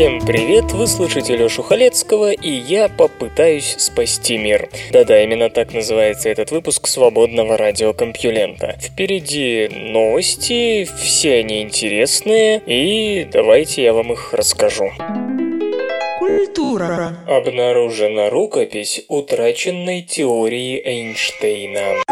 Всем привет, вы слышите Лёшу Халецкого, и я попытаюсь спасти мир. Да-да, именно так называется этот выпуск свободного радиокомпьюлента. Впереди новости, все они интересные, и давайте я вам их расскажу. Культура Обнаружена рукопись утраченной теории Эйнштейна.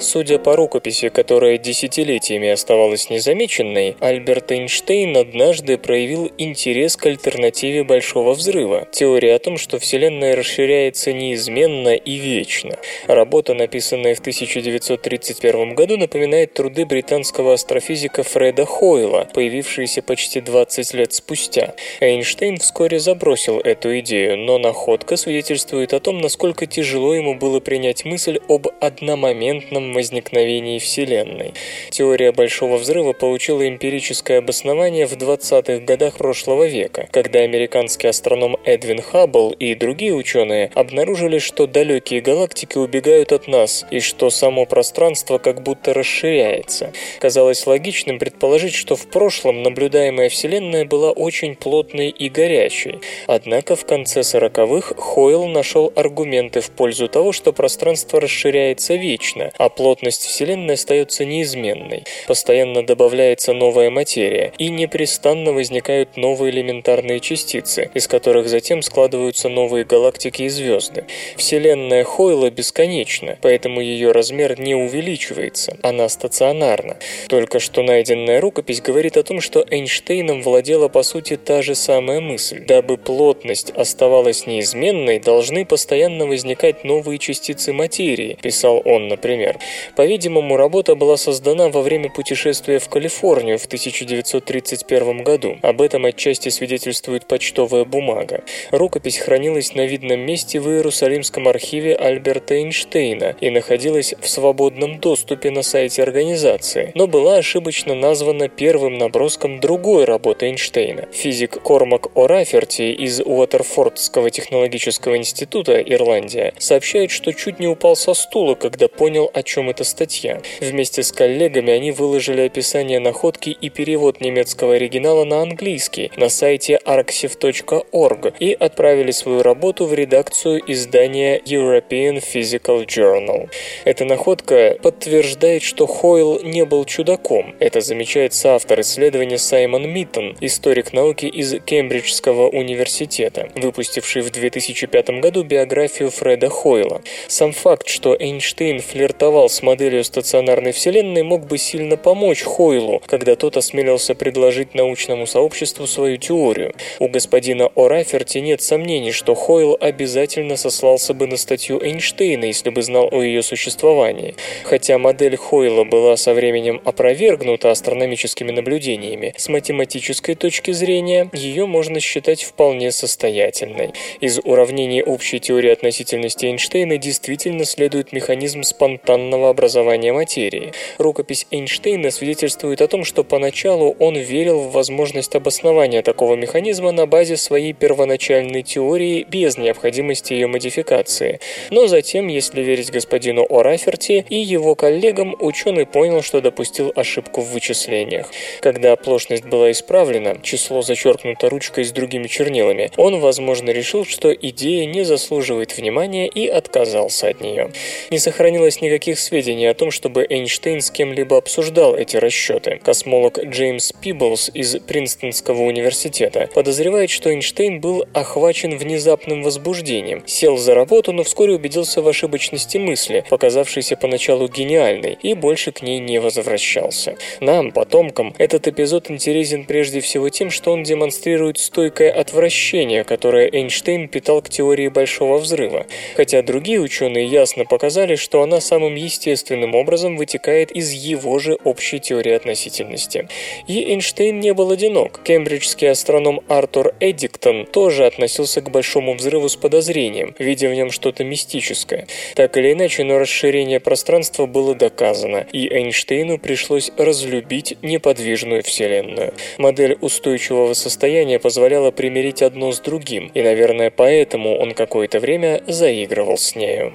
Судя по рукописи, которая десятилетиями оставалась незамеченной, Альберт Эйнштейн однажды проявил интерес к альтернативе Большого Взрыва – теории о том, что Вселенная расширяется неизменно и вечно. Работа, написанная в 1931 году, напоминает труды британского астрофизика Фреда Хойла, появившиеся почти 20 лет спустя. Эйнштейн вскоре забросил эту идею, но находка свидетельствует о том, насколько тяжело ему было принять мысль об одномоментном возникновении Вселенной. Теория Большого Взрыва получила эмпирическое обоснование в 20-х годах прошлого века, когда американский астроном Эдвин Хаббл и другие ученые обнаружили, что далекие галактики убегают от нас и что само пространство как будто расширяется. Казалось логичным предположить, что в прошлом наблюдаемая Вселенная была очень плотной и горячей. Однако в конце 40-х Хойл нашел аргументы в пользу того, что пространство расширяется вечно, а плотность Вселенной остается неизменной. Постоянно добавляется новая материя, и непрестанно возникают новые элементарные частицы, из которых затем складываются новые галактики и звезды. Вселенная Хойла бесконечна, поэтому ее размер не увеличивается, она стационарна. Только что найденная рукопись говорит о том, что Эйнштейном владела по сути та же самая мысль. Дабы плотность оставалась неизменной, должны постоянно возникать новые частицы материи, писал он, например. По-видимому, работа была создана во время путешествия в Калифорнию в 1931 году. Об этом отчасти свидетельствует почтовая бумага. Рукопись хранилась на видном месте в Иерусалимском архиве Альберта Эйнштейна и находилась в свободном доступе на сайте организации, но была ошибочно названа первым наброском другой работы Эйнштейна. Физик Кормак О'Раферти из Уотерфордского технологического института, Ирландия, сообщает, что чуть не упал со стула, когда понял, о чем эта статья. Вместе с коллегами они выложили описание находки и перевод немецкого оригинала на английский на сайте arxiv.org и отправили свою работу в редакцию издания European Physical Journal. Эта находка подтверждает, что Хойл не был чудаком. Это замечает соавтор исследования Саймон Миттон, историк науки из Кембриджского университета, выпустивший в 2005 году биографию Фреда Хойла. Сам факт, что Эйнштейн флиртовал с моделью стационарной Вселенной, мог бы сильно помочь Хойлу, когда тот осмелился предложить научному сообществу свою теорию. У господина О'Раферти нет сомнений, что Хойл обязательно сослался бы на статью Эйнштейна, если бы знал о ее существовании. Хотя модель Хойла была со временем опровергнута астрономическими наблюдениями, с математической точки зрения ее можно считать вполне состоятельной. Из уравнений общей теории относительности Эйнштейна действительно следует механизм спонтанного образования материи. Рукопись Эйнштейна свидетельствует о том, что поначалу он верил в возможность обоснования такого механизма на базе своей первоначальной теории без необходимости ее модификации. Но затем, если верить господину О'Раферти и его коллегам, ученый понял, что допустил ошибку в вычислениях. Когда оплошность была исправлена, число зачеркнуто ручкой с другими чернилами, он, возможно, решил, что идея не заслуживает внимания и отказался от нее. Не сохранилось никаких сведений о том, чтобы Эйнштейн с кем-либо обсуждал эти расчеты. Космолог Джеймс Пиблс из Принстонского университета подозревает, что Эйнштейн был охвачен внезапным возбуждением, сел за работу, но вскоре убедился в ошибочности мысли, показавшейся поначалу гениальной, и больше к ней не возвращался. Нам, потомкам, этот эпизод интересен прежде всего тем, что он демонстрирует стойкое отвращение, которое Эйнштейн питал к теории Большого Взрыва, хотя другие ученые ясно показали, что она самым естественным образом вытекает из его же общей теории относительности. И Эйнштейн не был одинок. Кембриджский астроном Артур Эдиктон тоже относился к Большому взрыву с подозрением, видя в нем что-то мистическое. Так или иначе, но расширение пространства было доказано, и Эйнштейну пришлось разлюбить неподвижную Вселенную. Модель устойчивого состояния позволяла примирить одно с другим, и, наверное, поэтому он какое-то время заигрывал с нею.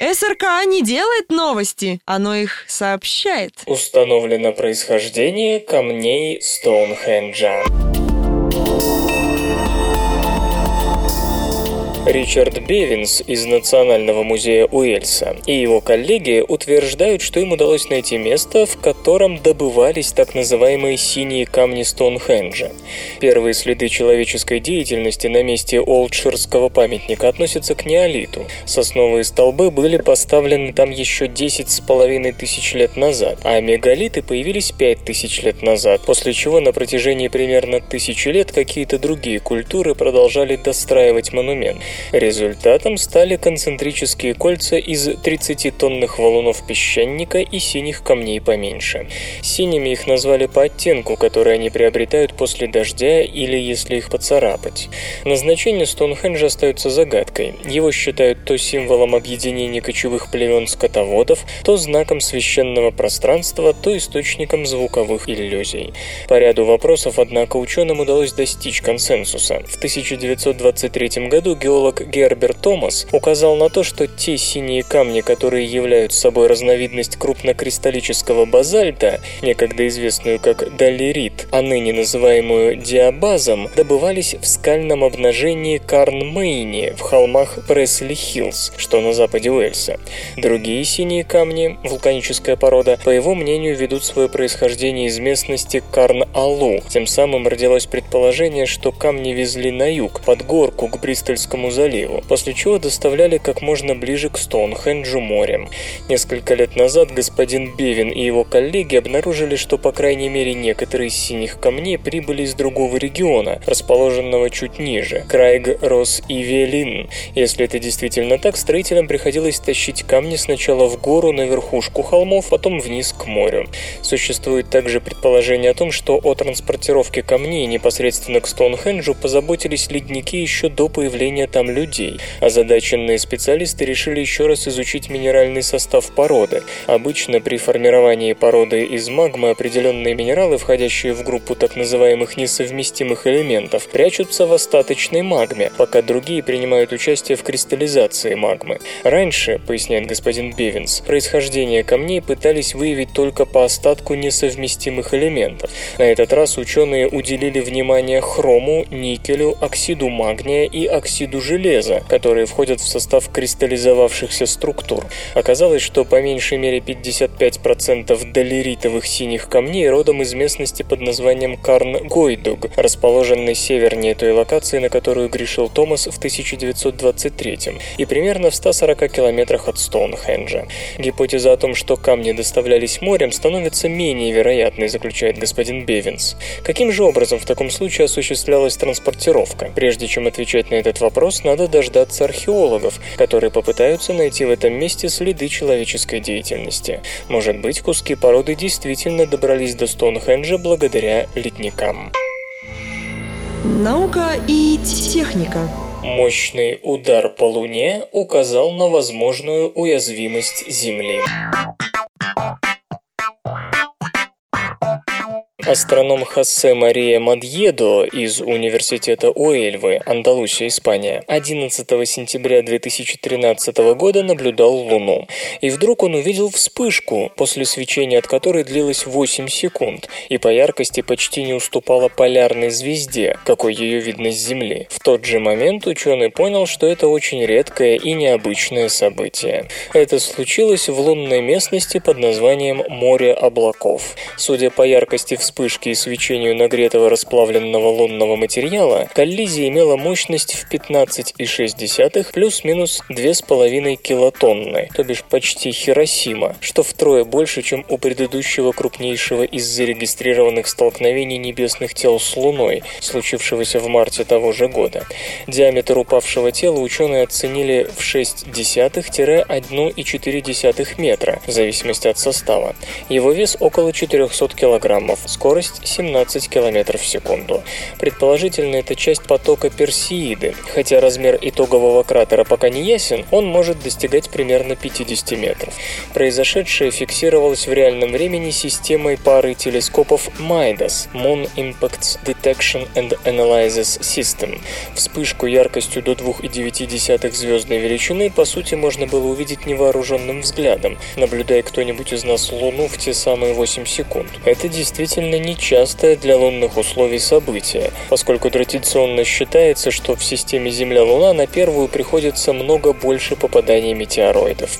СРК не делает новости, оно их сообщает. Установлено происхождение камней Стоунхенджа. Ричард Бевинс из Национального музея Уэльса и его коллеги утверждают, что им удалось найти место, в котором добывались так называемые синие камни Стоунхенджа. Первые следы человеческой деятельности на месте Олдширского памятника относятся к неолиту. Сосновые столбы были поставлены там еще 10 с половиной тысяч лет назад, а мегалиты появились 5 тысяч лет назад, после чего на протяжении примерно тысячи лет какие-то другие культуры продолжали достраивать монумент. Результатом стали концентрические кольца из 30-тонных валунов песчаника и синих камней поменьше. Синими их назвали по оттенку, который они приобретают после дождя или если их поцарапать. Назначение Стоунхенджа остается загадкой. Его считают то символом объединения кочевых племен скотоводов, то знаком священного пространства, то источником звуковых иллюзий. По ряду вопросов, однако, ученым удалось достичь консенсуса. В 1923 году геолог геолог Герберт Томас указал на то, что те синие камни, которые являются собой разновидность крупнокристаллического базальта, некогда известную как долерит, а ныне называемую диабазом, добывались в скальном обнажении Карнмейни в холмах Пресли-Хиллз, что на западе Уэльса. Другие синие камни, вулканическая порода, по его мнению, ведут свое происхождение из местности Карн-Алу. Тем самым родилось предположение, что камни везли на юг, под горку к Бристольскому заливу, после чего доставляли как можно ближе к Стоунхенджу морем. Несколько лет назад господин Бевин и его коллеги обнаружили, что по крайней мере некоторые из синих камней прибыли из другого региона, расположенного чуть ниже – Крайг, Рос и Велин. Если это действительно так, строителям приходилось тащить камни сначала в гору на верхушку холмов, потом вниз к морю. Существует также предположение о том, что о транспортировке камней непосредственно к Стоунхенджу позаботились ледники еще до появления там людей. Озадаченные специалисты решили еще раз изучить минеральный состав породы. Обычно при формировании породы из магмы определенные минералы, входящие в группу так называемых несовместимых элементов, прячутся в остаточной магме, пока другие принимают участие в кристаллизации магмы. Раньше, поясняет господин Бевинс, происхождение камней пытались выявить только по остатку несовместимых элементов. На этот раз ученые уделили внимание хрому, никелю, оксиду магния и оксиду железа которые входят в состав кристаллизовавшихся структур. Оказалось, что по меньшей мере 55% долеритовых синих камней родом из местности под названием Карн-Гойдуг, расположенной севернее той локации, на которую грешил Томас в 1923 и примерно в 140 километрах от Стоунхенджа. Гипотеза о том, что камни доставлялись морем, становится менее вероятной, заключает господин Бевинс. Каким же образом в таком случае осуществлялась транспортировка? Прежде чем отвечать на этот вопрос, надо надо дождаться археологов, которые попытаются найти в этом месте следы человеческой деятельности. Может быть, куски породы действительно добрались до Стоунхенджа благодаря ледникам. Наука и техника. Мощный удар по Луне указал на возможную уязвимость Земли. Астроном Хосе Мария Мадьедо из Университета Уэльвы, Андалусия, Испания, 11 сентября 2013 года наблюдал Луну. И вдруг он увидел вспышку, после свечения от которой длилось 8 секунд, и по яркости почти не уступала полярной звезде, какой ее видно с Земли. В тот же момент ученый понял, что это очень редкое и необычное событие. Это случилось в лунной местности под названием Море облаков. Судя по яркости вспышки, вспышке и свечению нагретого расплавленного лунного материала, коллизия имела мощность в 15,6 плюс-минус 2,5 килотонны, то бишь почти Хиросима, что втрое больше, чем у предыдущего крупнейшего из зарегистрированных столкновений небесных тел с Луной, случившегося в марте того же года. Диаметр упавшего тела ученые оценили в 0,6-1,4 метра, в зависимости от состава. Его вес около 400 килограммов, скорость 17 километров в секунду. Предположительно, это часть потока Персеиды. Хотя размер итогового кратера пока не ясен, он может достигать примерно 50 метров. Произошедшее фиксировалось в реальном времени системой пары телескопов MIDAS – Moon Impacts Detection and Analysis System. Вспышку яркостью до 2,9 звездной величины, по сути, можно было увидеть невооруженным взглядом, наблюдая кто-нибудь из нас Луну в те самые 8 секунд. Это действительно нечастое для лунных условий событие, поскольку традиционно считается, что в системе Земля-Луна на первую приходится много больше попаданий метеороидов.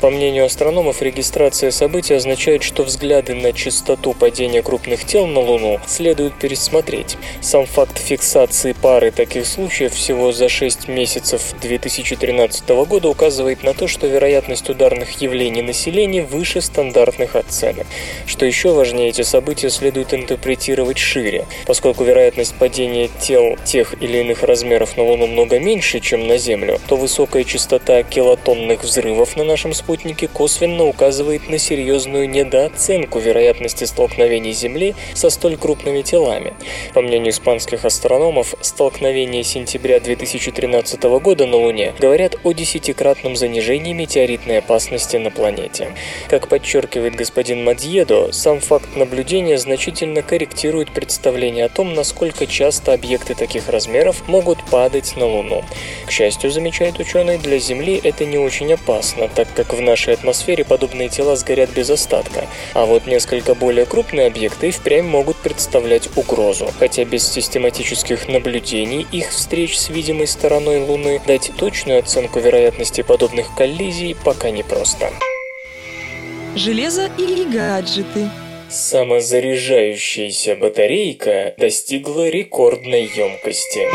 По мнению астрономов, регистрация событий означает, что взгляды на частоту падения крупных тел на Луну следует пересмотреть. Сам факт фиксации пары таких случаев всего за 6 месяцев 2013 года указывает на то, что вероятность ударных явлений населения выше стандартных оценок. Что еще важнее, эти события следует интерпретировать шире, поскольку вероятность падения тел тех или иных размеров на Луну много меньше, чем на Землю, то высокая частота килотонных взрывов на нашем спутнике косвенно указывает на серьезную недооценку вероятности столкновений Земли со столь крупными телами. По мнению испанских астрономов, столкновения сентября 2013 года на Луне говорят о десятикратном занижении метеоритной опасности на планете. Как подчеркивает господин Мадьедо, сам факт наблюдения значительно корректирует представление о том, насколько часто объекты таких размеров могут падать на Луну. К счастью, замечает ученый, для Земли это не очень опасно, так как в нашей атмосфере подобные тела сгорят без остатка, а вот несколько более крупные объекты впрямь могут представлять угрозу, хотя без систематических наблюдений их встреч с видимой стороной Луны дать точную оценку вероятности подобных коллизий пока непросто. Железо или гаджеты? Самозаряжающаяся батарейка достигла рекордной емкости.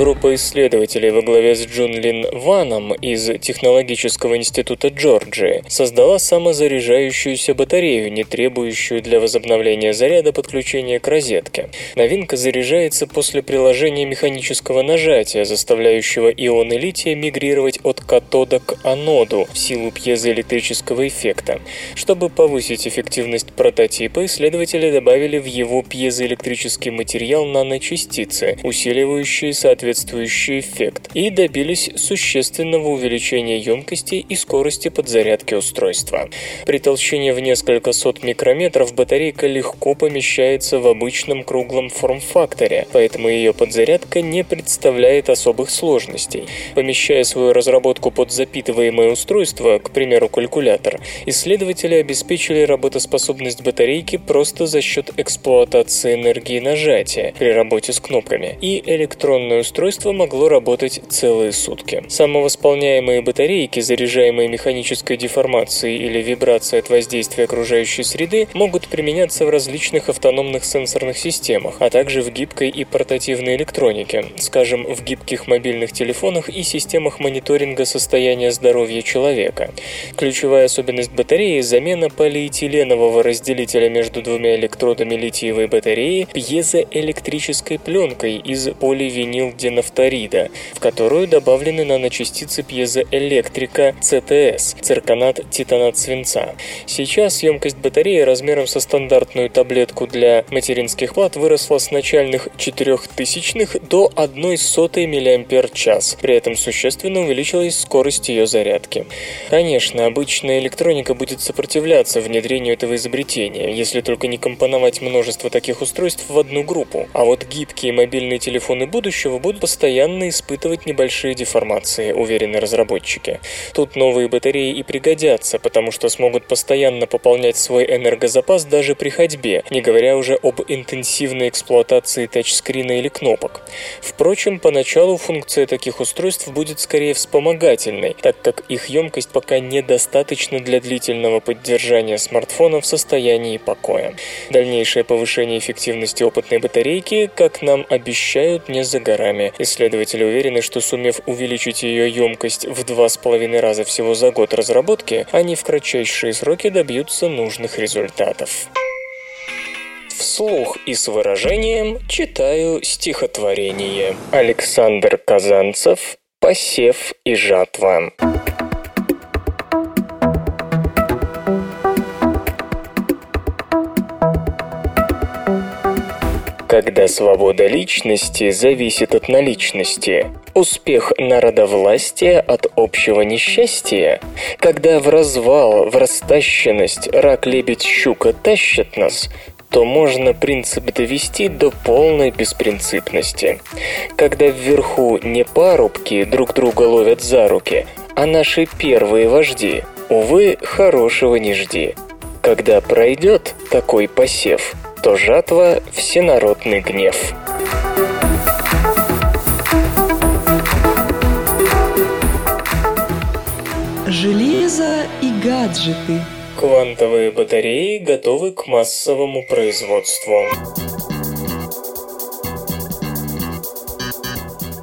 Группа исследователей во главе с Джун Лин Ваном из Технологического института Джорджии создала самозаряжающуюся батарею, не требующую для возобновления заряда подключения к розетке. Новинка заряжается после приложения механического нажатия, заставляющего ионы лития мигрировать от катода к аноду в силу пьезоэлектрического эффекта. Чтобы повысить эффективность прототипа, исследователи добавили в его пьезоэлектрический материал наночастицы, усиливающие соответственно соответствующий эффект и добились существенного увеличения емкости и скорости подзарядки устройства. При толщине в несколько сот микрометров батарейка легко помещается в обычном круглом форм-факторе, поэтому ее подзарядка не представляет особых сложностей. Помещая свою разработку под запитываемое устройство, к примеру калькулятор, исследователи обеспечили работоспособность батарейки просто за счет эксплуатации энергии нажатия при работе с кнопками и электронное устройство устройство могло работать целые сутки. Самовосполняемые батарейки, заряжаемые механической деформацией или вибрацией от воздействия окружающей среды, могут применяться в различных автономных сенсорных системах, а также в гибкой и портативной электронике, скажем, в гибких мобильных телефонах и системах мониторинга состояния здоровья человека. Ключевая особенность батареи – замена полиэтиленового разделителя между двумя электродами литиевой батареи пьезоэлектрической пленкой из поливинил динафторида, в которую добавлены наночастицы пьезоэлектрика ЦТС – цирконат титанат свинца. Сейчас емкость батареи размером со стандартную таблетку для материнских плат выросла с начальных 4000 до 1 сотой мАч. При этом существенно увеличилась скорость ее зарядки. Конечно, обычная электроника будет сопротивляться внедрению этого изобретения, если только не компоновать множество таких устройств в одну группу. А вот гибкие мобильные телефоны будущего будут будут постоянно испытывать небольшие деформации, уверены разработчики. Тут новые батареи и пригодятся, потому что смогут постоянно пополнять свой энергозапас даже при ходьбе, не говоря уже об интенсивной эксплуатации тачскрина или кнопок. Впрочем, поначалу функция таких устройств будет скорее вспомогательной, так как их емкость пока недостаточна для длительного поддержания смартфона в состоянии покоя. Дальнейшее повышение эффективности опытной батарейки, как нам обещают, не за горами. Исследователи уверены, что сумев увеличить ее емкость в два с половиной раза всего за год разработки, они в кратчайшие сроки добьются нужных результатов. Вслух и с выражением читаю стихотворение. Александр Казанцев «Посев и жатва». Когда свобода личности зависит от наличности, успех народовластия от общего несчастья, когда в развал, в растащенность рак, лебедь, щука тащат нас, то можно принцип довести до полной беспринципности. Когда вверху не парубки друг друга ловят за руки, а наши первые вожди, увы, хорошего не жди. Когда пройдет такой посев, то жатва – всенародный гнев. Железо и гаджеты. Квантовые батареи готовы к массовому производству.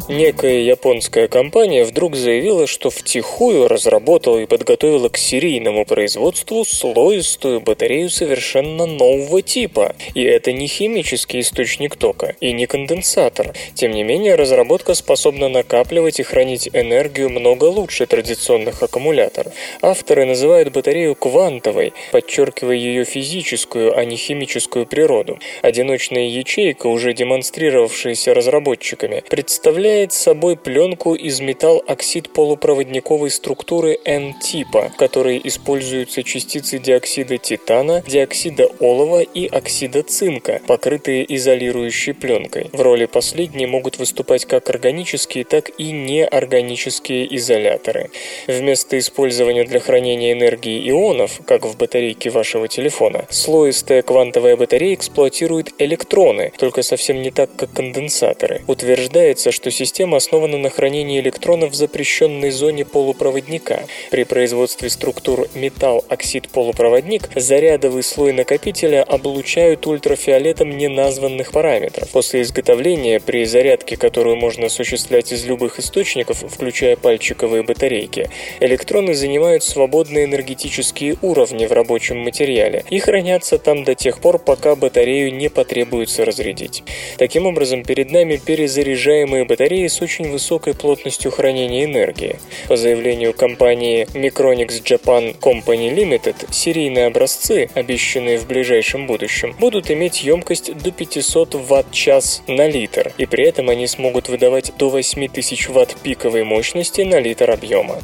Некая японская компания вдруг заявила, что втихую разработала и подготовила к серийному производству слоистую батарею совершенно нового типа. И это не химический источник тока и не конденсатор. Тем не менее, разработка способна накапливать и хранить энергию много лучше традиционных аккумуляторов. Авторы называют батарею квантовой, подчеркивая ее физическую, а не химическую природу. Одиночная ячейка, уже демонстрировавшаяся разработчиками, представляет представляет собой пленку из металл-оксид полупроводниковой структуры N-типа, в которой используются частицы диоксида титана, диоксида олова и оксида цинка, покрытые изолирующей пленкой. В роли последней могут выступать как органические, так и неорганические изоляторы. Вместо использования для хранения энергии ионов, как в батарейке вашего телефона, слоистая квантовая батарея эксплуатирует электроны, только совсем не так, как конденсаторы. Утверждается, что система Система основана на хранении электронов в запрещенной зоне полупроводника. При производстве структур металл-оксид-полупроводник зарядовый слой накопителя облучают ультрафиолетом неназванных параметров. После изготовления, при зарядке, которую можно осуществлять из любых источников, включая пальчиковые батарейки, электроны занимают свободные энергетические уровни в рабочем материале и хранятся там до тех пор, пока батарею не потребуется разрядить. Таким образом, перед нами перезаряжаемые батареи батареи с очень высокой плотностью хранения энергии. По заявлению компании Micronix Japan Company Limited, серийные образцы, обещанные в ближайшем будущем, будут иметь емкость до 500 Вт-час на литр, и при этом они смогут выдавать до 8000 Вт пиковой мощности на литр объема.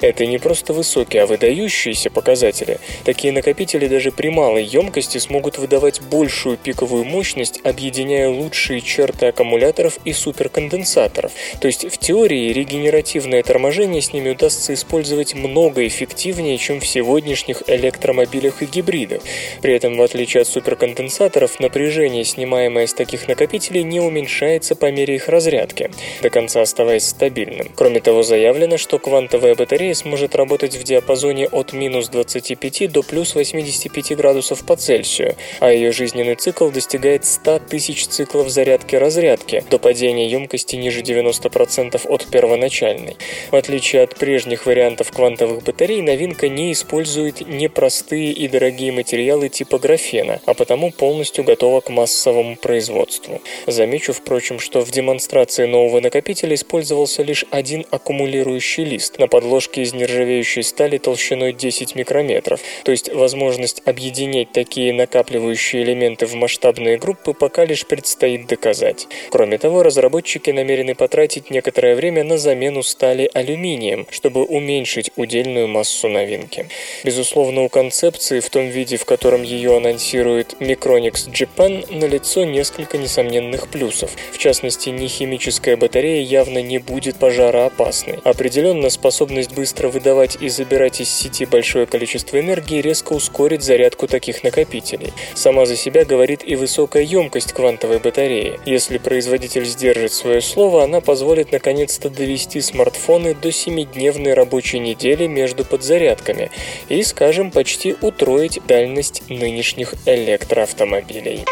Это не просто высокие, а выдающиеся показатели. Такие накопители даже при малой емкости смогут выдавать большую пиковую мощность, объединяя лучшие черты аккумуляторов и суперконденсаторов аккумуляторов. То есть в теории регенеративное торможение с ними удастся использовать много эффективнее, чем в сегодняшних электромобилях и гибридах. При этом, в отличие от суперконденсаторов, напряжение, снимаемое с таких накопителей, не уменьшается по мере их разрядки, до конца оставаясь стабильным. Кроме того, заявлено, что квантовая батарея сможет работать в диапазоне от минус 25 до плюс 85 градусов по Цельсию, а ее жизненный цикл достигает 100 тысяч циклов зарядки-разрядки до падения емкости ниже 90% от первоначальной. В отличие от прежних вариантов квантовых батарей, новинка не использует непростые и дорогие материалы типа графена, а потому полностью готова к массовому производству. Замечу, впрочем, что в демонстрации нового накопителя использовался лишь один аккумулирующий лист на подложке из нержавеющей стали толщиной 10 микрометров, то есть возможность объединять такие накапливающие элементы в масштабные группы пока лишь предстоит доказать. Кроме того, разработчики намерены потратить некоторое время на замену стали алюминием, чтобы уменьшить удельную массу новинки. Безусловно, у концепции в том виде, в котором ее анонсирует Micronix Japan, налицо несколько несомненных плюсов. В частности, нехимическая батарея явно не будет пожароопасной. Определенно, способность быстро выдавать и забирать из сети большое количество энергии резко ускорит зарядку таких накопителей. Сама за себя говорит и высокая емкость квантовой батареи. Если производитель сдержит свое слово, она позволит наконец-то довести смартфоны до 7-дневной рабочей недели между подзарядками и, скажем, почти утроить дальность нынешних электроавтомобилей.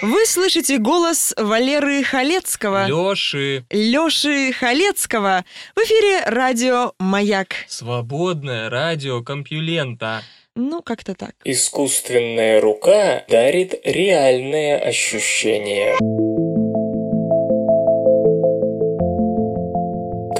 Вы слышите голос Валеры Халецкого. Лёши. Лёши Халецкого. В эфире радио «Маяк». Свободное радио Компьюлента. Ну, как-то так. Искусственная рука дарит реальное ощущение.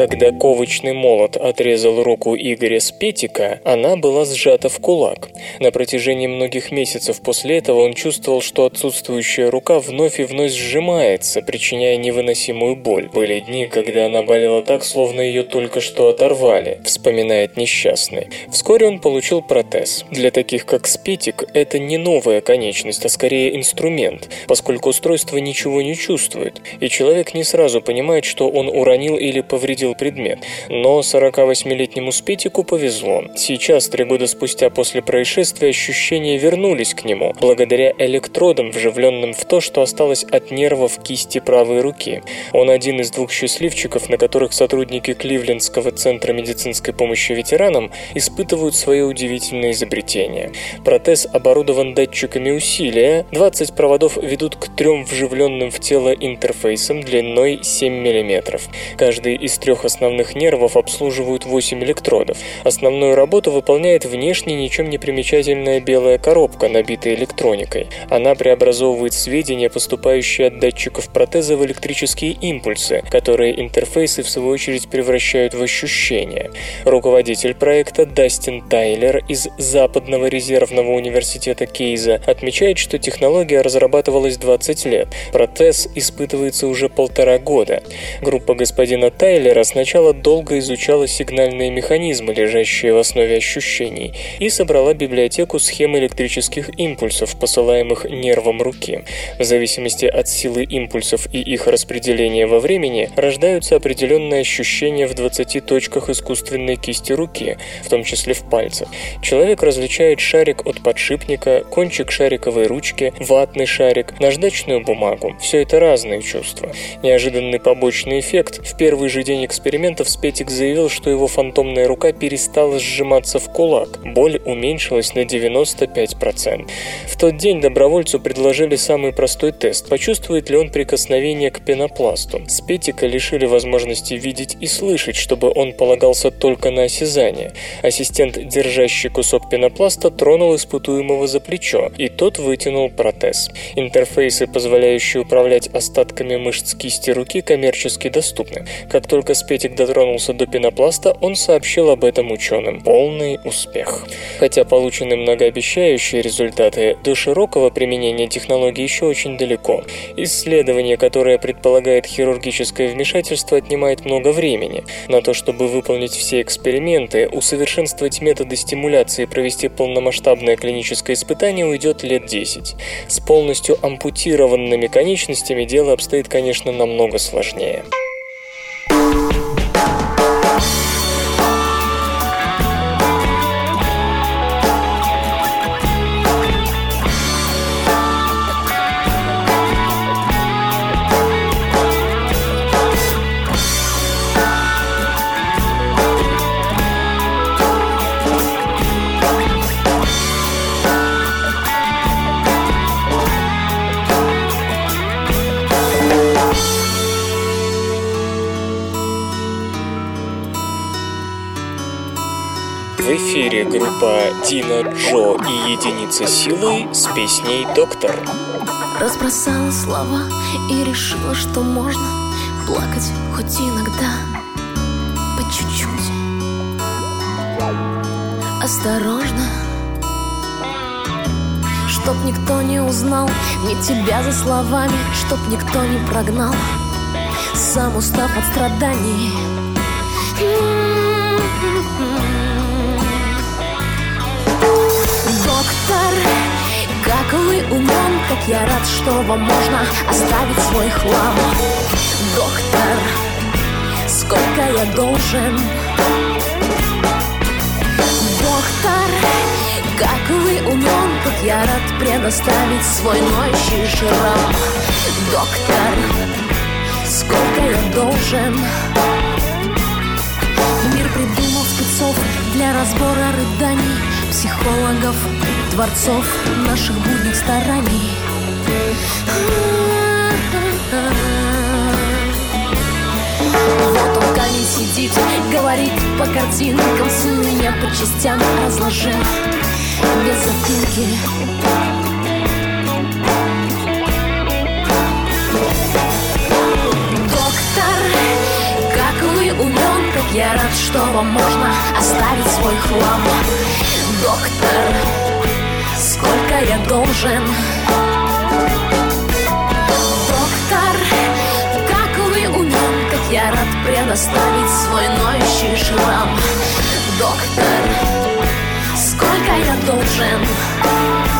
Когда ковочный молот отрезал руку Игоря Спетика, она была сжата в кулак. На протяжении многих месяцев после этого он чувствовал, что отсутствующая рука вновь и вновь сжимается, причиняя невыносимую боль. Были дни, когда она болела так, словно ее только что оторвали, вспоминает несчастный. Вскоре он получил протез. Для таких, как Спетик, это не новая конечность, а скорее инструмент, поскольку устройство ничего не чувствует, и человек не сразу понимает, что он уронил или повредил повредил предмет. Но 48-летнему Спитику повезло. Сейчас, три года спустя после происшествия, ощущения вернулись к нему, благодаря электродам, вживленным в то, что осталось от нервов кисти правой руки. Он один из двух счастливчиков, на которых сотрудники Кливлендского центра медицинской помощи ветеранам испытывают свое удивительное изобретение. Протез оборудован датчиками усилия, 20 проводов ведут к трем вживленным в тело интерфейсам длиной 7 мм. Каждый из трех трех основных нервов обслуживают 8 электродов. Основную работу выполняет внешне ничем не примечательная белая коробка, набитая электроникой. Она преобразовывает сведения, поступающие от датчиков протеза, в электрические импульсы, которые интерфейсы в свою очередь превращают в ощущения. Руководитель проекта Дастин Тайлер из Западного резервного университета Кейза отмечает, что технология разрабатывалась 20 лет. Протез испытывается уже полтора года. Группа господина Тайлера сначала долго изучала сигнальные механизмы, лежащие в основе ощущений, и собрала библиотеку схем электрических импульсов, посылаемых нервом руки. В зависимости от силы импульсов и их распределения во времени рождаются определенные ощущения в 20 точках искусственной кисти руки, в том числе в пальцах. Человек различает шарик от подшипника, кончик шариковой ручки, ватный шарик, наждачную бумагу. Все это разные чувства. Неожиданный побочный эффект в первый же день экспериментов Спетик заявил, что его фантомная рука перестала сжиматься в кулак. Боль уменьшилась на 95%. В тот день добровольцу предложили самый простой тест. Почувствует ли он прикосновение к пенопласту? Спетика лишили возможности видеть и слышать, чтобы он полагался только на осязание. Ассистент, держащий кусок пенопласта, тронул испытуемого за плечо, и тот вытянул протез. Интерфейсы, позволяющие управлять остатками мышц кисти руки, коммерчески доступны. Как только Спетик дотронулся до пенопласта, он сообщил об этом ученым. Полный успех. Хотя получены многообещающие результаты, до широкого применения технологии еще очень далеко. Исследование, которое предполагает хирургическое вмешательство, отнимает много времени. На то, чтобы выполнить все эксперименты, усовершенствовать методы стимуляции и провести полномасштабное клиническое испытание уйдет лет 10. С полностью ампутированными конечностями дело обстоит, конечно, намного сложнее. You. Эфире группа Дина Джо и Единица Силы с песней «Доктор». Разбросала слова и решила, что можно плакать хоть иногда, по чуть-чуть. Осторожно, чтоб никто не узнал, не тебя за словами, чтоб никто не прогнал. сам устав от страданий Доктор, как вы умен, как я рад, что вам можно оставить свой хлам. Доктор, сколько я должен? Доктор, как вы умен, как я рад предоставить свой ноющий шрам. Доктор, сколько я должен? Мир придумал спецов для разбора рыданий Психологов, творцов наших будних стараний. Вот он камень сидит, говорит по картинкам Сын меня по частям разложил. Без запинки. Доктор, как вы умен, как я рад, что вам можно оставить свой хлам. Доктор, сколько я должен. Доктор, как вы умен, как я рад предоставить свой ноющий шрам. Доктор, сколько я должен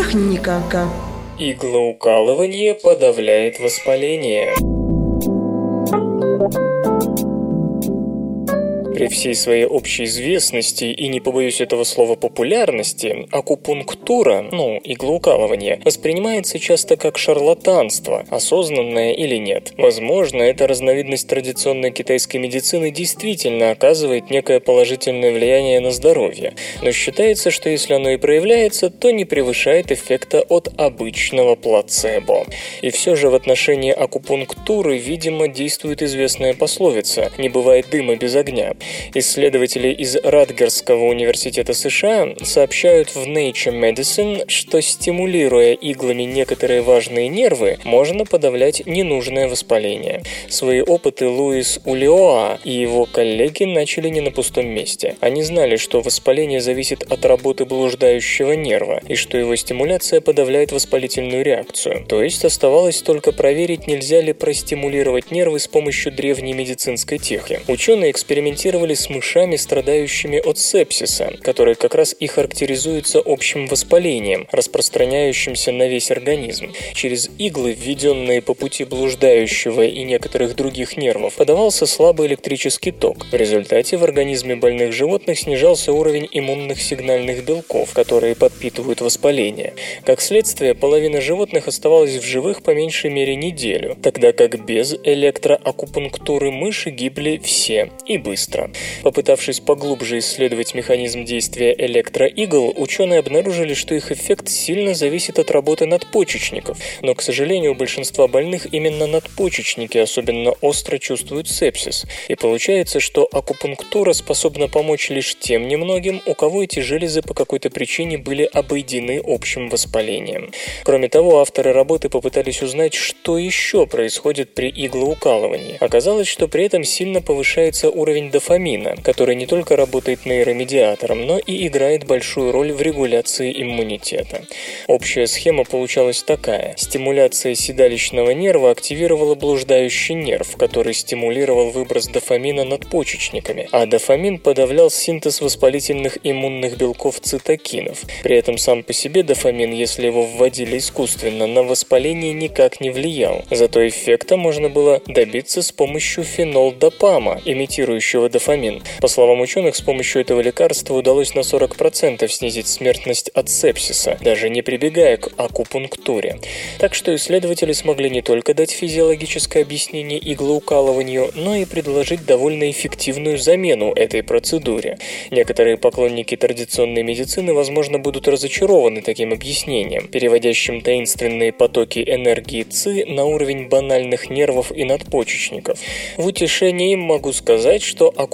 техника. Иглоукалывание подавляет воспаление. При всей своей общей известности и, не побоюсь этого слова, популярности, акупунктура, ну, иглоукалывание, воспринимается часто как шарлатанство, осознанное или нет. Возможно, эта разновидность традиционной китайской медицины действительно оказывает некое положительное влияние на здоровье, но считается, что если оно и проявляется, то не превышает эффекта от обычного плацебо. И все же в отношении акупунктуры, видимо, действует известная пословица «не бывает дыма без огня». Исследователи из Радгерского университета США сообщают в Nature Medicine, что стимулируя иглами некоторые важные нервы, можно подавлять ненужное воспаление. Свои опыты Луис Улиоа и его коллеги начали не на пустом месте. Они знали, что воспаление зависит от работы блуждающего нерва и что его стимуляция подавляет воспалительную реакцию. То есть оставалось только проверить, нельзя ли простимулировать нервы с помощью древней медицинской техники. Ученые экспериментировали с мышами, страдающими от сепсиса, который как раз и характеризуется общим воспалением, распространяющимся на весь организм. Через иглы, введенные по пути блуждающего и некоторых других нервов, подавался слабый электрический ток. В результате в организме больных животных снижался уровень иммунных сигнальных белков, которые подпитывают воспаление. Как следствие, половина животных оставалась в живых по меньшей мере неделю, тогда как без электроакупунктуры мыши гибли все и быстро. Попытавшись поглубже исследовать механизм действия электроигл, ученые обнаружили, что их эффект сильно зависит от работы надпочечников. Но, к сожалению, у большинства больных именно надпочечники особенно остро чувствуют сепсис. И получается, что акупунктура способна помочь лишь тем немногим, у кого эти железы по какой-то причине были обойдены общим воспалением. Кроме того, авторы работы попытались узнать, что еще происходит при иглоукалывании. Оказалось, что при этом сильно повышается уровень дофамина, который не только работает нейромедиатором, но и играет большую роль в регуляции иммунитета. Общая схема получалась такая. Стимуляция седалищного нерва активировала блуждающий нерв, который стимулировал выброс дофамина надпочечниками, а дофамин подавлял синтез воспалительных иммунных белков цитокинов. При этом сам по себе дофамин, если его вводили искусственно, на воспаление никак не влиял. Зато эффекта можно было добиться с помощью фенолдопама, имитирующего дофамин. По словам ученых, с помощью этого лекарства удалось на 40% снизить смертность от сепсиса, даже не прибегая к акупунктуре. Так что исследователи смогли не только дать физиологическое объяснение иглоукалыванию, но и предложить довольно эффективную замену этой процедуре. Некоторые поклонники традиционной медицины, возможно, будут разочарованы таким объяснением, переводящим таинственные потоки энергии ЦИ на уровень банальных нервов и надпочечников. В утешение им могу сказать, что акупунктура,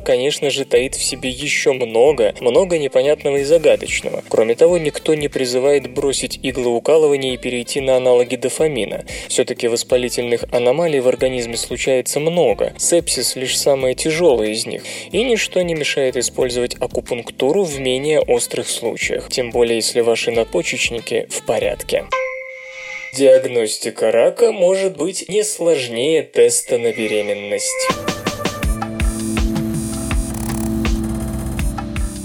конечно же, таит в себе еще много, много непонятного и загадочного. Кроме того, никто не призывает бросить иглоукалывание и перейти на аналоги дофамина. Все-таки воспалительных аномалий в организме случается много, сепсис лишь самое тяжелое из них, и ничто не мешает использовать акупунктуру в менее острых случаях, тем более если ваши надпочечники в порядке. Диагностика рака может быть не сложнее теста на беременность.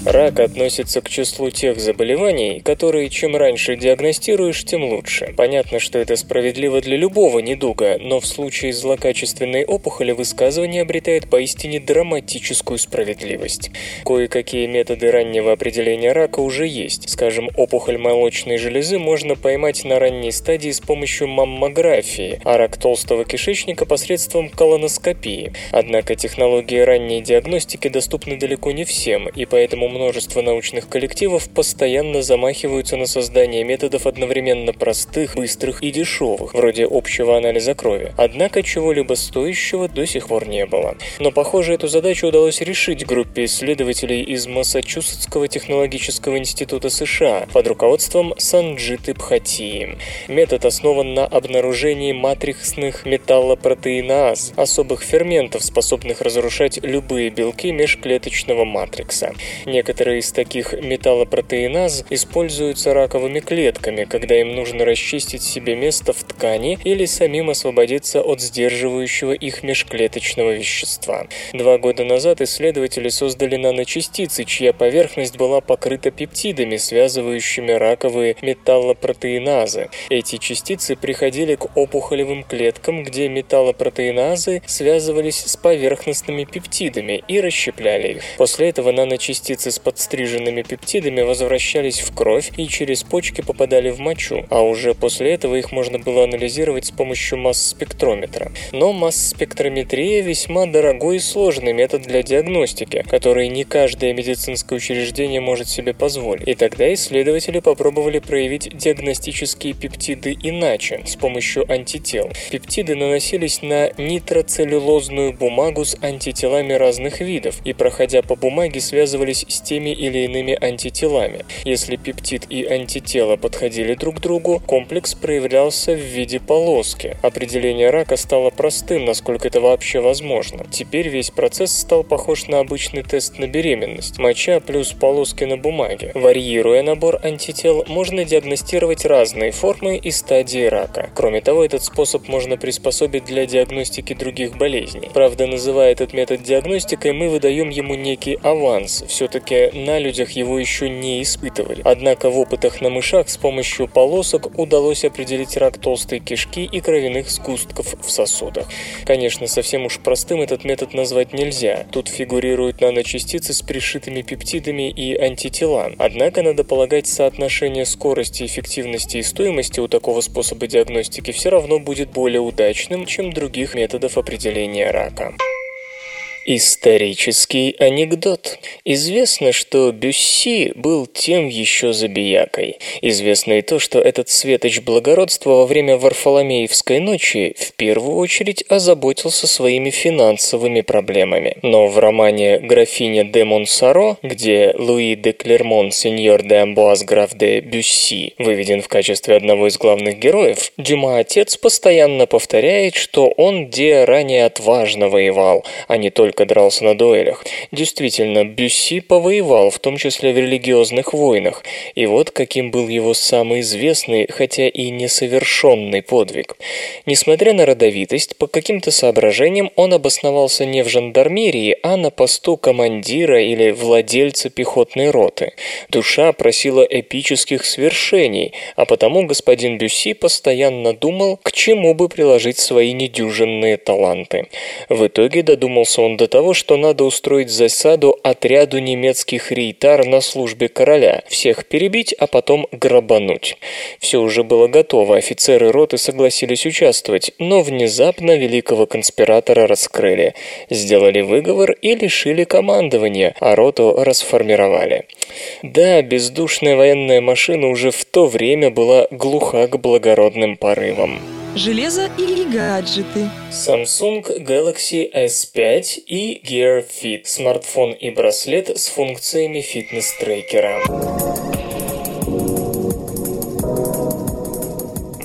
Рак относится к числу тех заболеваний, которые чем раньше диагностируешь, тем лучше. Понятно, что это справедливо для любого недуга, но в случае злокачественной опухоли высказывание обретает поистине драматическую справедливость. Кое-какие методы раннего определения рака уже есть. Скажем, опухоль молочной железы можно поймать на ранней стадии с помощью маммографии, а рак толстого кишечника посредством колоноскопии. Однако технологии ранней диагностики доступны далеко не всем, и поэтому множество научных коллективов постоянно замахиваются на создание методов одновременно простых, быстрых и дешевых, вроде общего анализа крови. Однако чего-либо стоящего до сих пор не было. Но, похоже, эту задачу удалось решить группе исследователей из Массачусетского технологического института США под руководством Санджиты Пхатии. Метод основан на обнаружении матриксных металлопротеиназ, особых ферментов, способных разрушать любые белки межклеточного матрикса. Некоторые из таких металлопротеиназ используются раковыми клетками, когда им нужно расчистить себе место в ткани или самим освободиться от сдерживающего их межклеточного вещества. Два года назад исследователи создали наночастицы, чья поверхность была покрыта пептидами, связывающими раковые металлопротеиназы. Эти частицы приходили к опухолевым клеткам, где металлопротеиназы связывались с поверхностными пептидами и расщепляли их. После этого наночастицы с подстриженными пептидами возвращались в кровь и через почки попадали в мочу, а уже после этого их можно было анализировать с помощью масс-спектрометра. Но масс-спектрометрия весьма дорогой и сложный метод для диагностики, который не каждое медицинское учреждение может себе позволить. И тогда исследователи попробовали проявить диагностические пептиды иначе, с помощью антител. Пептиды наносились на нитроцеллюлозную бумагу с антителами разных видов и, проходя по бумаге, связывались с теми или иными антителами. Если пептид и антитела подходили друг к другу, комплекс проявлялся в виде полоски. Определение рака стало простым, насколько это вообще возможно. Теперь весь процесс стал похож на обычный тест на беременность. Моча плюс полоски на бумаге. Варьируя набор антител, можно диагностировать разные формы и стадии рака. Кроме того, этот способ можно приспособить для диагностики других болезней. Правда, называя этот метод диагностикой, мы выдаем ему некий аванс. Все-таки на людях его еще не испытывали. Однако в опытах на мышах с помощью полосок удалось определить рак толстой кишки и кровяных сгустков в сосудах. Конечно, совсем уж простым этот метод назвать нельзя. Тут фигурируют наночастицы с пришитыми пептидами и антителами. Однако надо полагать соотношение скорости, эффективности и стоимости у такого способа диагностики все равно будет более удачным, чем других методов определения рака. Исторический анекдот. Известно, что Бюсси был тем еще забиякой. Известно и то, что этот светоч благородства во время Варфоломеевской ночи в первую очередь озаботился своими финансовыми проблемами. Но в романе «Графиня де Монсоро», где Луи де Клермон, сеньор де Амбуаз, граф де Бюсси, выведен в качестве одного из главных героев, Дюма отец постоянно повторяет, что он где ранее отважно воевал, а не только только дрался на дуэлях. Действительно, Бюсси повоевал, в том числе в религиозных войнах, и вот каким был его самый известный, хотя и несовершенный подвиг. Несмотря на родовитость, по каким-то соображениям он обосновался не в жандармерии, а на посту командира или владельца пехотной роты. Душа просила эпических свершений, а потому господин Бюсси постоянно думал, к чему бы приложить свои недюжинные таланты. В итоге додумался он до того, что надо устроить засаду отряду немецких рейтар на службе короля, всех перебить, а потом грабануть. Все уже было готово, офицеры роты согласились участвовать, но внезапно великого конспиратора раскрыли, сделали выговор и лишили командования, а роту расформировали. Да, бездушная военная машина уже в то время была глуха к благородным порывам. Железо или гаджеты? Samsung Galaxy S5 и Gear Fit – смартфон и браслет с функциями фитнес-трекера.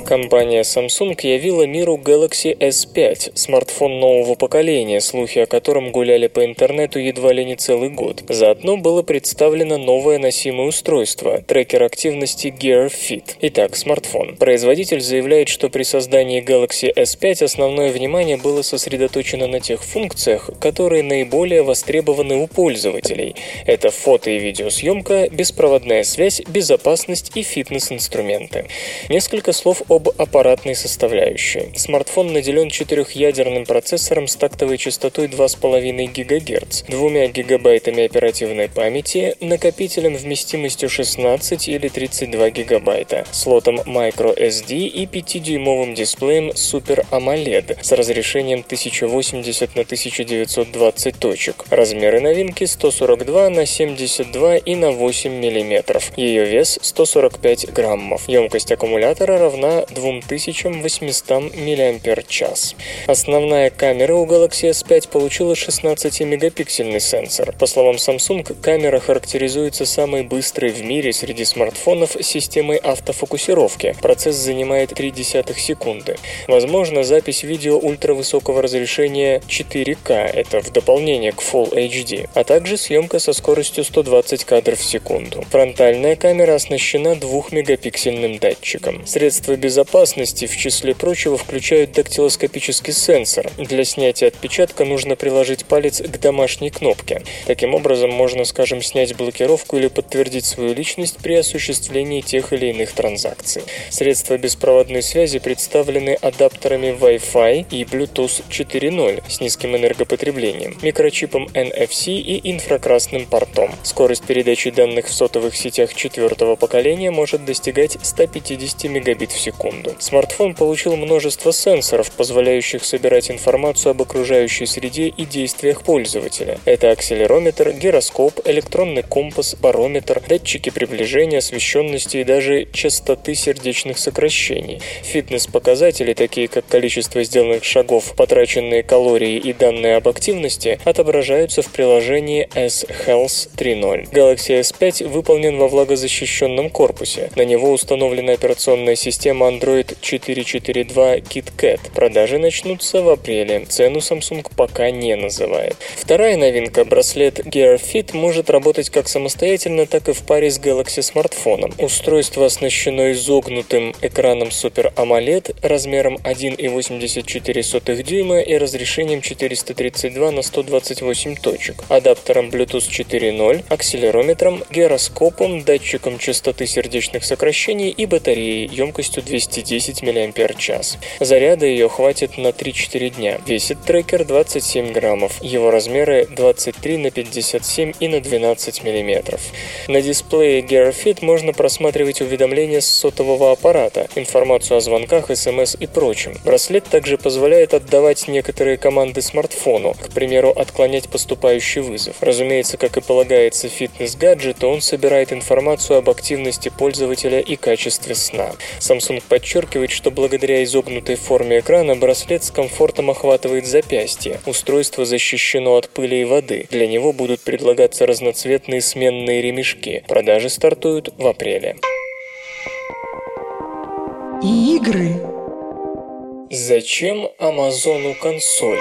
Компания Samsung явила миру Galaxy S5, смартфон нового поколения, слухи о котором гуляли по интернету едва ли не целый год. Заодно было представлено новое носимое устройство – трекер активности Gear Fit. Итак, смартфон. Производитель заявляет, что при создании Galaxy S5 основное внимание было сосредоточено на тех функциях, которые наиболее востребованы у пользователей. Это фото и видеосъемка, беспроводная связь, безопасность и фитнес-инструменты. Несколько слов о об аппаратной составляющей. Смартфон наделен четырехъядерным процессором с тактовой частотой 2,5 ГГц, двумя гигабайтами оперативной памяти, накопителем вместимостью 16 или 32 гигабайта, слотом microSD и 5-дюймовым дисплеем Super AMOLED с разрешением 1080 на 1920 точек. Размеры новинки 142 на 72 и на 8 мм. Ее вес 145 граммов. Емкость аккумулятора равна 2800 мАч. Основная камера у Galaxy S5 получила 16-мегапиксельный сенсор. По словам Samsung, камера характеризуется самой быстрой в мире среди смартфонов системой автофокусировки. Процесс занимает 0,3 секунды. Возможно, запись видео ультравысокого разрешения 4К, это в дополнение к Full HD, а также съемка со скоростью 120 кадров в секунду. Фронтальная камера оснащена 2-мегапиксельным датчиком. Средства безопасности безопасности, в числе прочего, включают дактилоскопический сенсор. Для снятия отпечатка нужно приложить палец к домашней кнопке. Таким образом, можно, скажем, снять блокировку или подтвердить свою личность при осуществлении тех или иных транзакций. Средства беспроводной связи представлены адаптерами Wi-Fi и Bluetooth 4.0 с низким энергопотреблением, микрочипом NFC и инфракрасным портом. Скорость передачи данных в сотовых сетях четвертого поколения может достигать 150 мегабит в секунду секунду. Смартфон получил множество сенсоров, позволяющих собирать информацию об окружающей среде и действиях пользователя. Это акселерометр, гироскоп, электронный компас, барометр, датчики приближения, освещенности и даже частоты сердечных сокращений. Фитнес-показатели, такие как количество сделанных шагов, потраченные калории и данные об активности, отображаются в приложении S-Health 3.0. Galaxy S5 выполнен во влагозащищенном корпусе. На него установлена операционная система Android 4.4.2 KitKat. Продажи начнутся в апреле. Цену Samsung пока не называет. Вторая новинка – браслет Gear Fit может работать как самостоятельно, так и в паре с Galaxy смартфоном. Устройство оснащено изогнутым экраном Super AMOLED размером 1,84 дюйма и разрешением 432 на 128 точек, адаптером Bluetooth 4.0, акселерометром, гироскопом, датчиком частоты сердечных сокращений и батареей емкостью 200 210 мАч. Заряда ее хватит на 3-4 дня. Весит трекер 27 граммов. Его размеры 23 на 57 и на 12 мм. На дисплее Gear Fit можно просматривать уведомления с сотового аппарата, информацию о звонках, смс и прочем. Браслет также позволяет отдавать некоторые команды смартфону, к примеру, отклонять поступающий вызов. Разумеется, как и полагается фитнес-гаджету, он собирает информацию об активности пользователя и качестве сна. Samsung подчеркивает, что благодаря изогнутой форме экрана браслет с комфортом охватывает запястье. Устройство защищено от пыли и воды. Для него будут предлагаться разноцветные сменные ремешки. Продажи стартуют в апреле. И игры. Зачем Амазону консоль?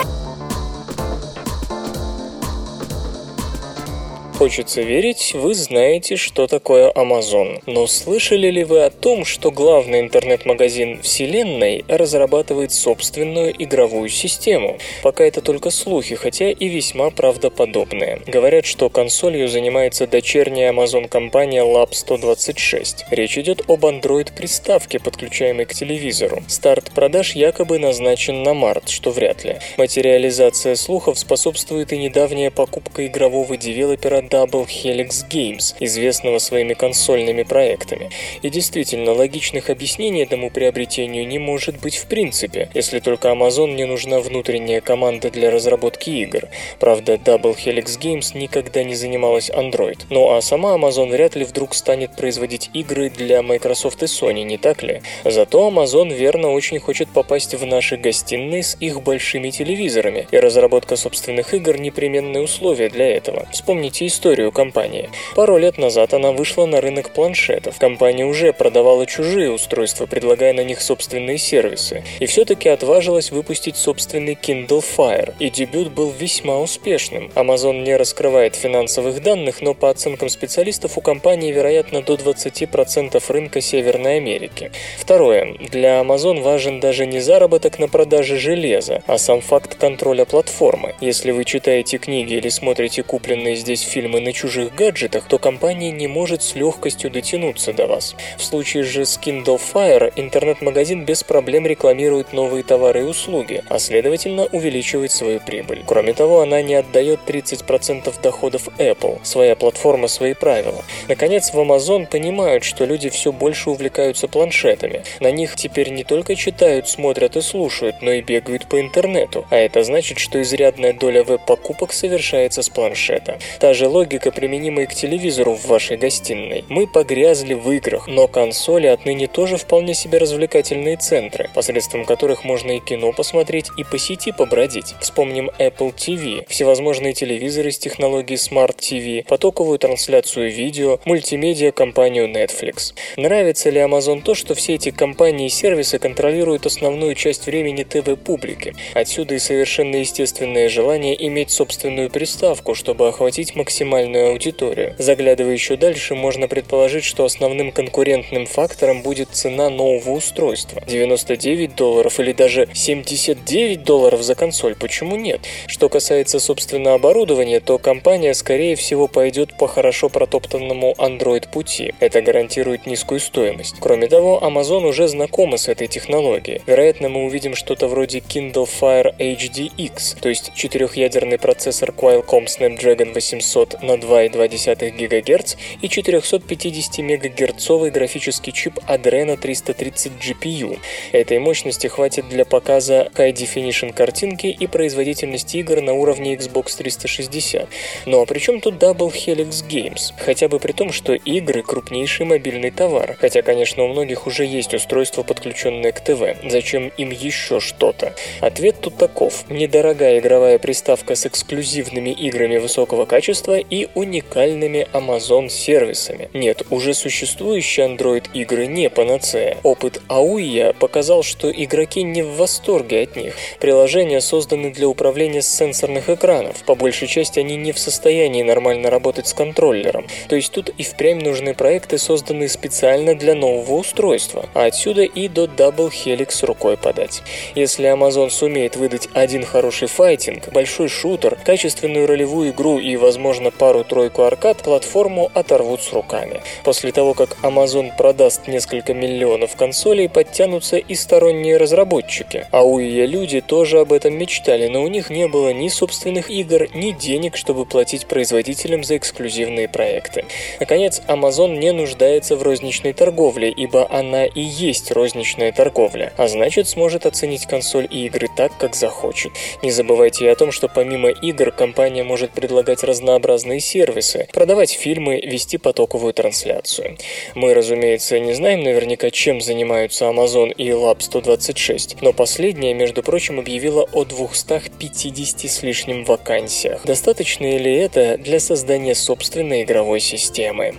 Хочется верить, вы знаете, что такое Amazon. Но слышали ли вы о том, что главный интернет-магазин Вселенной разрабатывает собственную игровую систему? Пока это только слухи, хотя и весьма правдоподобные. Говорят, что консолью занимается дочерняя Amazon-компания Lab 126. Речь идет об Android-приставке, подключаемой к телевизору. Старт продаж якобы назначен на март, что вряд ли. Материализация слухов способствует и недавняя покупка игрового девелопера Double Helix Games, известного своими консольными проектами. И действительно, логичных объяснений этому приобретению не может быть в принципе, если только Amazon не нужна внутренняя команда для разработки игр. Правда, Double Helix Games никогда не занималась Android. Ну а сама Amazon вряд ли вдруг станет производить игры для Microsoft и Sony, не так ли? Зато Amazon верно очень хочет попасть в наши гостиные с их большими телевизорами, и разработка собственных игр непременное условие для этого. Вспомните историю компании. Пару лет назад она вышла на рынок планшетов. Компания уже продавала чужие устройства, предлагая на них собственные сервисы. И все-таки отважилась выпустить собственный Kindle Fire. И дебют был весьма успешным. Amazon не раскрывает финансовых данных, но по оценкам специалистов у компании, вероятно, до 20% рынка Северной Америки. Второе. Для Amazon важен даже не заработок на продаже железа, а сам факт контроля платформы. Если вы читаете книги или смотрите купленные здесь фильмы на чужих гаджетах, то компания не может с легкостью дотянуться до вас. В случае же с Kindle Fire интернет-магазин без проблем рекламирует новые товары и услуги, а следовательно увеличивает свою прибыль. Кроме того, она не отдает 30% доходов Apple. Своя платформа, свои правила. Наконец, в Amazon понимают, что люди все больше увлекаются планшетами. На них теперь не только читают, смотрят и слушают, но и бегают по интернету. А это значит, что изрядная доля веб-покупок совершается с планшета. Та же логика, применима и к телевизору в вашей гостиной. Мы погрязли в играх, но консоли отныне тоже вполне себе развлекательные центры, посредством которых можно и кино посмотреть, и по сети побродить. Вспомним Apple TV, всевозможные телевизоры с технологией Smart TV, потоковую трансляцию видео, мультимедиа компанию Netflix. Нравится ли Amazon то, что все эти компании и сервисы контролируют основную часть времени ТВ-публики? Отсюда и совершенно естественное желание иметь собственную приставку, чтобы охватить максимальную аудиторию. Заглядывая еще дальше, можно предположить, что основным конкурентным фактором будет цена нового устройства. 99 долларов или даже 79 долларов за консоль, почему нет? Что касается, собственно, оборудования, то компания, скорее всего, пойдет по хорошо протоптанному Android пути. Это гарантирует низкую стоимость. Кроме того, Amazon уже знакома с этой технологией. Вероятно, мы увидим что-то вроде Kindle Fire HDX, то есть четырехъядерный процессор Qualcomm Snapdragon 800 на 2,2 ГГц и 450 МГц графический чип Adreno 330 GPU. Этой мощности хватит для показа High Definition картинки и производительности игр на уровне Xbox 360. Ну а при чем тут Double Helix Games? Хотя бы при том, что игры крупнейший мобильный товар. Хотя, конечно, у многих уже есть устройство, подключенное к ТВ. Зачем им еще что-то? Ответ тут таков. Недорогая игровая приставка с эксклюзивными играми высокого качества и уникальными Amazon сервисами. Нет, уже существующие Android игры не панацея. Опыт AUIA показал, что игроки не в восторге от них. Приложения созданы для управления с сенсорных экранов. По большей части они не в состоянии нормально работать с контроллером. То есть тут и впрямь нужны проекты, созданные специально для нового устройства. А отсюда и до Double Helix рукой подать. Если Amazon сумеет выдать один хороший файтинг, большой шутер, качественную ролевую игру и, возможно, возможно, пару-тройку аркад, платформу оторвут с руками. После того, как Amazon продаст несколько миллионов консолей, подтянутся и сторонние разработчики. А у ее люди тоже об этом мечтали, но у них не было ни собственных игр, ни денег, чтобы платить производителям за эксклюзивные проекты. Наконец, Amazon не нуждается в розничной торговле, ибо она и есть розничная торговля, а значит сможет оценить консоль и игры так, как захочет. Не забывайте и о том, что помимо игр компания может предлагать разнообразные сервисы, продавать фильмы, вести потоковую трансляцию. Мы, разумеется, не знаем наверняка, чем занимаются Amazon и Lab 126, но последняя, между прочим, объявила о 250 с лишним вакансиях. Достаточно ли это для создания собственной игровой системы?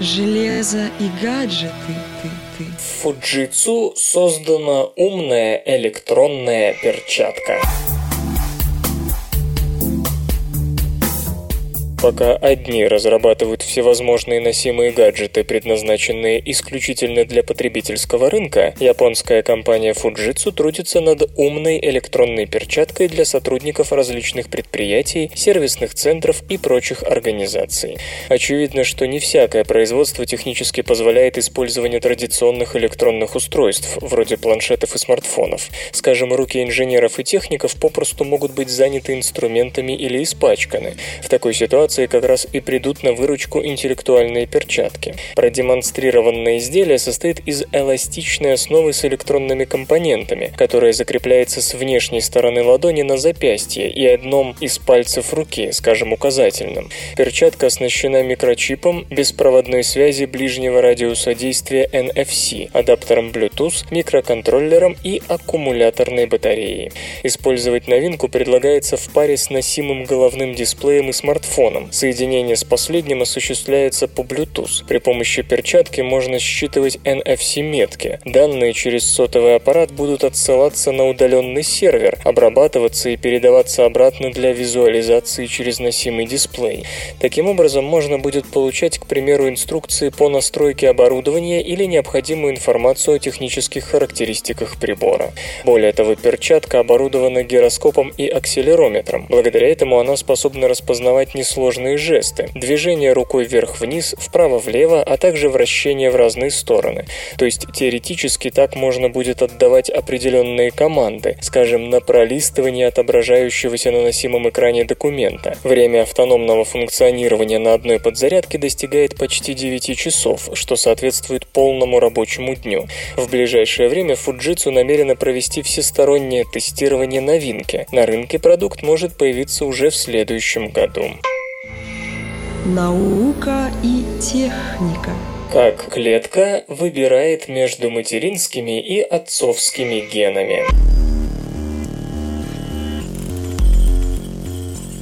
Железо и гаджеты, ты, ты. В Fujitsu создана умная электронная перчатка. Пока одни разрабатывают всевозможные носимые гаджеты, предназначенные исключительно для потребительского рынка, японская компания Fujitsu трудится над умной электронной перчаткой для сотрудников различных предприятий, сервисных центров и прочих организаций. Очевидно, что не всякое производство технически позволяет использование традиционных электронных устройств, вроде планшетов и смартфонов. Скажем, руки инженеров и техников попросту могут быть заняты инструментами или испачканы. В такой ситуации как раз и придут на выручку интеллектуальные перчатки. Продемонстрированное изделие состоит из эластичной основы с электронными компонентами, которая закрепляется с внешней стороны ладони на запястье и одном из пальцев руки, скажем, указательным. Перчатка оснащена микрочипом беспроводной связи ближнего радиуса действия NFC, адаптером Bluetooth, микроконтроллером и аккумуляторной батареей. Использовать новинку предлагается в паре с носимым головным дисплеем и смартфоном, телефоном. Соединение с последним осуществляется по Bluetooth. При помощи перчатки можно считывать NFC-метки. Данные через сотовый аппарат будут отсылаться на удаленный сервер, обрабатываться и передаваться обратно для визуализации через носимый дисплей. Таким образом, можно будет получать, к примеру, инструкции по настройке оборудования или необходимую информацию о технических характеристиках прибора. Более того, перчатка оборудована гироскопом и акселерометром. Благодаря этому она способна распознавать несложные сложные жесты, движение рукой вверх-вниз, вправо-влево, а также вращение в разные стороны. То есть теоретически так можно будет отдавать определенные команды, скажем, на пролистывание отображающегося на носимом экране документа. Время автономного функционирования на одной подзарядке достигает почти 9 часов, что соответствует полному рабочему дню. В ближайшее время Fujitsu намерена провести всестороннее тестирование новинки. На рынке продукт может появиться уже в следующем году. Наука и техника. Как клетка выбирает между материнскими и отцовскими генами.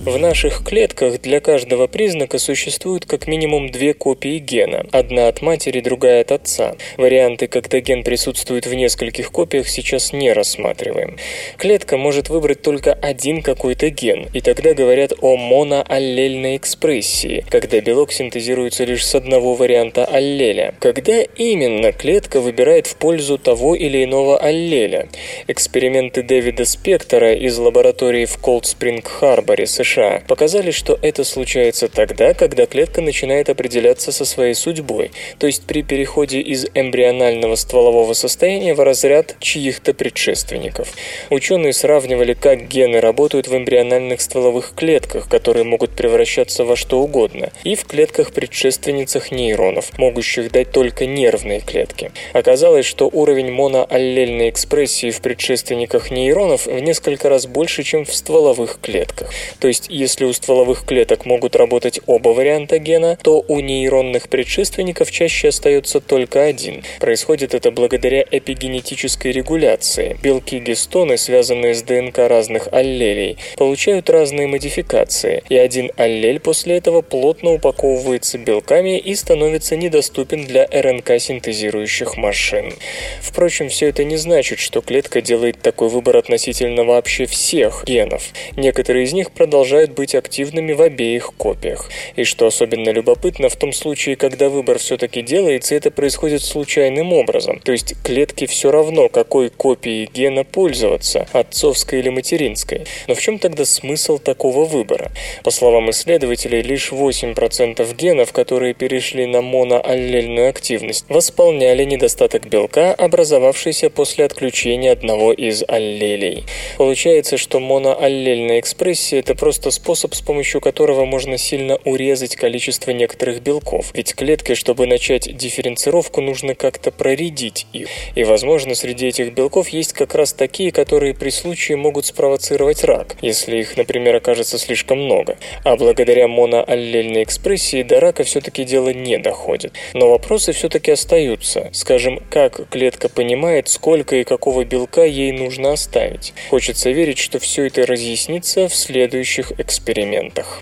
В наших клетках для каждого признака существует как минимум две копии гена. Одна от матери, другая от отца. Варианты, когда ген присутствует в нескольких копиях, сейчас не рассматриваем. Клетка может выбрать только один какой-то ген, и тогда говорят о моноаллельной экспрессии, когда белок синтезируется лишь с одного варианта аллеля. Когда именно клетка выбирает в пользу того или иного аллеля? Эксперименты Дэвида Спектора из лаборатории в Колд-Спринг-Харборе, США США показали, что это случается тогда, когда клетка начинает определяться со своей судьбой, то есть при переходе из эмбрионального стволового состояния в разряд чьих-то предшественников. Ученые сравнивали, как гены работают в эмбриональных стволовых клетках, которые могут превращаться во что угодно, и в клетках-предшественницах нейронов, могущих дать только нервные клетки. Оказалось, что уровень моноаллельной экспрессии в предшественниках нейронов в несколько раз больше, чем в стволовых клетках. То есть если у стволовых клеток могут работать оба варианта гена, то у нейронных предшественников чаще остается только один. Происходит это благодаря эпигенетической регуляции. Белки-гистоны, связанные с ДНК разных аллелей, получают разные модификации, и один аллель после этого плотно упаковывается белками и становится недоступен для РНК-синтезирующих машин. Впрочем, все это не значит, что клетка делает такой выбор относительно вообще всех генов. Некоторые из них продолжают продолжают быть активными в обеих копиях. И что особенно любопытно, в том случае, когда выбор все-таки делается, это происходит случайным образом. То есть клетке все равно, какой копией гена пользоваться, отцовской или материнской. Но в чем тогда смысл такого выбора? По словам исследователей, лишь 8% генов, которые перешли на моноаллельную активность, восполняли недостаток белка, образовавшийся после отключения одного из аллелей. Получается, что моноаллельная экспрессия – это просто способ, с помощью которого можно сильно урезать количество некоторых белков. Ведь клетке, чтобы начать дифференцировку, нужно как-то проредить их. И, возможно, среди этих белков есть как раз такие, которые при случае могут спровоцировать рак, если их, например, окажется слишком много. А благодаря моноаллельной экспрессии до рака все-таки дело не доходит. Но вопросы все-таки остаются. Скажем, как клетка понимает, сколько и какого белка ей нужно оставить. Хочется верить, что все это разъяснится в следующих экспериментах.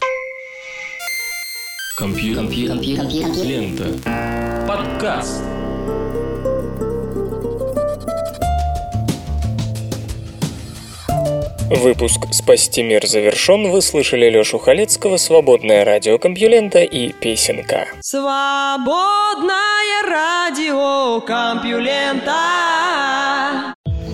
Компьютер. Лента. Подкаст. Выпуск «Спасти мир» завершен. Вы слышали Лёшу Халецкого, «Свободное радио Компьюлента» и «Песенка». Свободное радио Компьюлента.